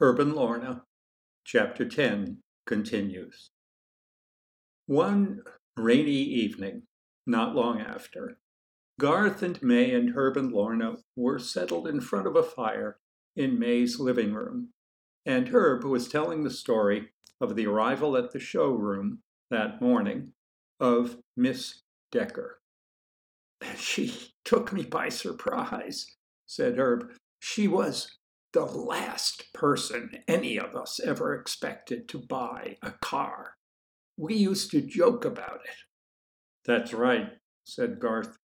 Herb and Lorna, Chapter 10 continues. One rainy evening, not long after, Garth and May and Herb and Lorna were settled in front of a fire in May's living room, and Herb was telling the story of the arrival at the showroom that morning of Miss Decker. She took me by surprise, said Herb. She was the last person any of us ever expected to buy a car. We used to joke about it. That's right, said Garth.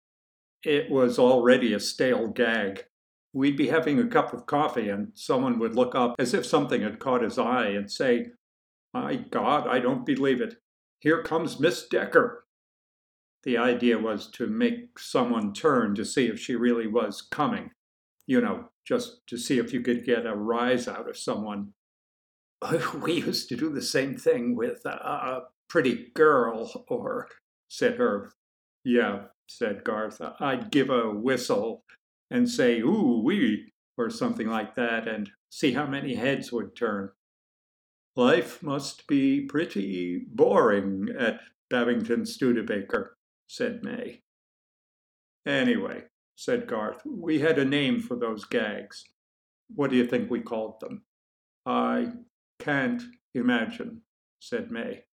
It was already a stale gag. We'd be having a cup of coffee, and someone would look up as if something had caught his eye and say, My God, I don't believe it. Here comes Miss Decker. The idea was to make someone turn to see if she really was coming. You know, just to see if you could get a rise out of someone. We used to do the same thing with a pretty girl, or, said Herb. Yeah, said Garth. I'd give a whistle and say, ooh, wee, or something like that, and see how many heads would turn. Life must be pretty boring at Babington Studebaker, said May. Anyway, said Garth. We had a name for those gags. What do you think we called them? I can't imagine, said May.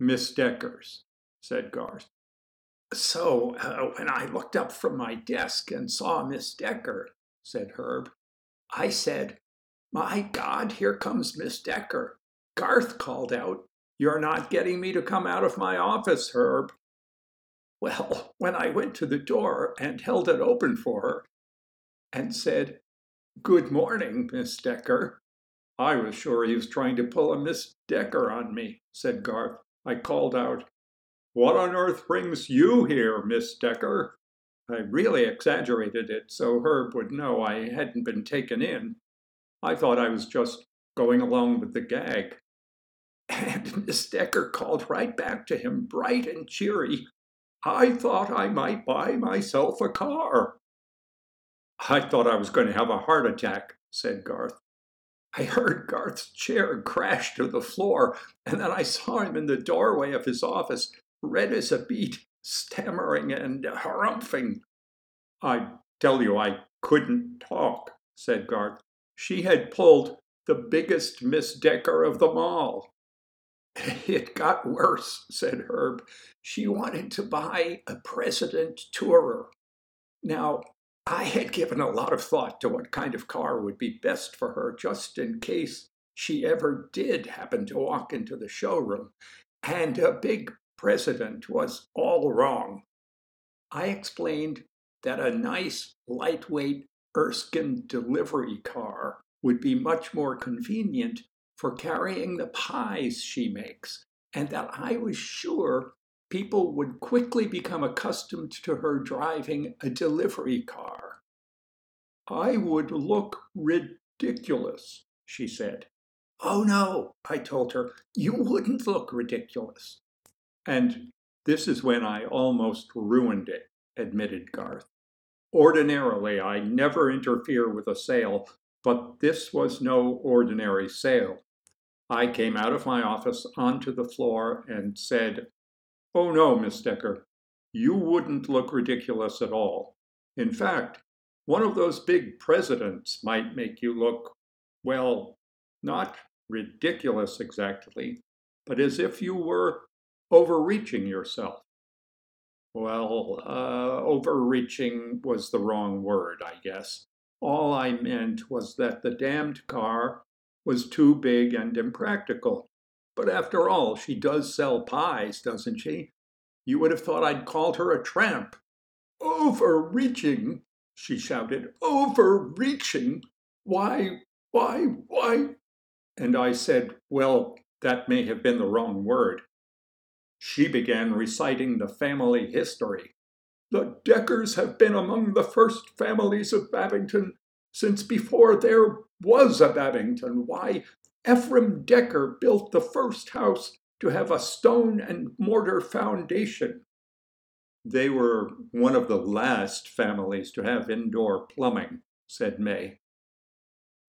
Miss Deckers, said Garth. So uh, when I looked up from my desk and saw Miss Decker, said Herb, I said, My God, here comes Miss Decker. Garth called out, You're not getting me to come out of my office, Herb. Well, when I went to the door and held it open for her and said, Good morning, Miss Decker, I was sure he was trying to pull a Miss Decker on me, said Garth. I called out, What on earth brings you here, Miss Decker? I really exaggerated it so Herb would know I hadn't been taken in. I thought I was just going along with the gag. And Miss Decker called right back to him, bright and cheery. I thought I might buy myself a car. I thought I was going to have a heart attack, said Garth. I heard Garth's chair crash to the floor, and then I saw him in the doorway of his office, red as a beet, stammering and harumphing. I tell you, I couldn't talk, said Garth. She had pulled the biggest Miss Decker of them all. It got worse, said Herb. She wanted to buy a president tourer. Now, I had given a lot of thought to what kind of car would be best for her just in case she ever did happen to walk into the showroom, and a big president was all wrong. I explained that a nice, lightweight Erskine delivery car would be much more convenient for carrying the pies she makes, and that I was sure people would quickly become accustomed to her driving a delivery car. I would look ridiculous, she said. Oh no, I told her, you wouldn't look ridiculous. And this is when I almost ruined it, admitted Garth. Ordinarily, I never interfere with a sale, but this was no ordinary sale. I came out of my office onto the floor and said, Oh no, Miss Decker, you wouldn't look ridiculous at all. In fact, one of those big presidents might make you look, well, not ridiculous exactly, but as if you were overreaching yourself. Well, uh, overreaching was the wrong word, I guess. All I meant was that the damned car was too big and impractical. But after all, she does sell pies, doesn't she? You would have thought I'd called her a tramp. Overreaching, she shouted. Overreaching? Why, why, why? And I said, Well, that may have been the wrong word. She began reciting the family history. The Deckers have been among the first families of Babington since before there was a Babington. Why, Ephraim Decker built the first house to have a stone and mortar foundation. They were one of the last families to have indoor plumbing, said May.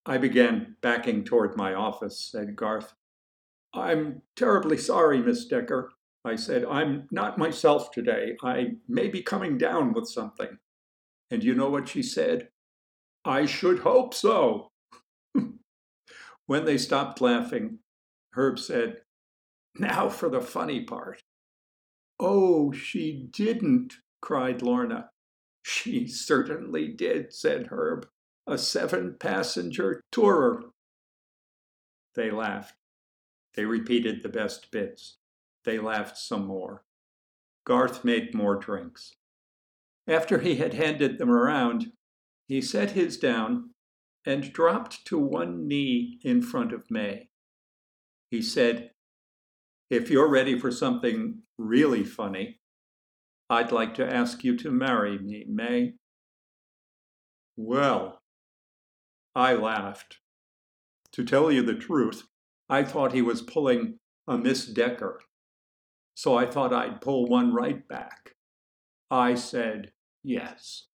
I began backing toward my office, said Garth. I'm terribly sorry, Miss Decker. I said, I'm not myself today. I may be coming down with something. And you know what she said? I should hope so. when they stopped laughing, Herb said, Now for the funny part. Oh, she didn't, cried Lorna. She certainly did, said Herb. A seven passenger tourer. They laughed. They repeated the best bits. They laughed some more. Garth made more drinks. After he had handed them around, he set his down and dropped to one knee in front of May. He said, If you're ready for something really funny, I'd like to ask you to marry me, May. Well, I laughed. To tell you the truth, I thought he was pulling a Miss Decker. So I thought I'd pull one right back. I said yes.